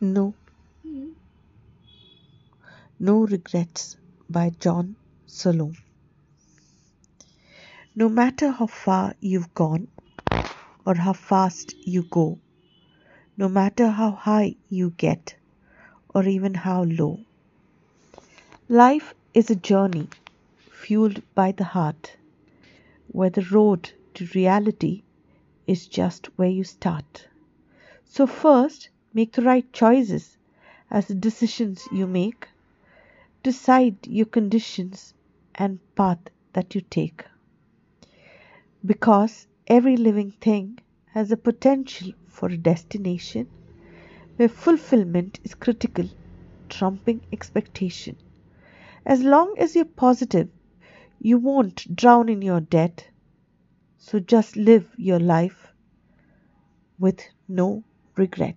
No, No Regrets by John Salome. No matter how far you've gone or how fast you go, no matter how high you get or even how low, life is a journey fueled by the heart where the road to reality is just where you start. So, first, make the right choices as the decisions you make decide your conditions and path that you take. Because every living thing has a potential for a destination where fulfillment is critical, trumping expectation. As long as you're positive, you won't drown in your debt. So just live your life with no regret.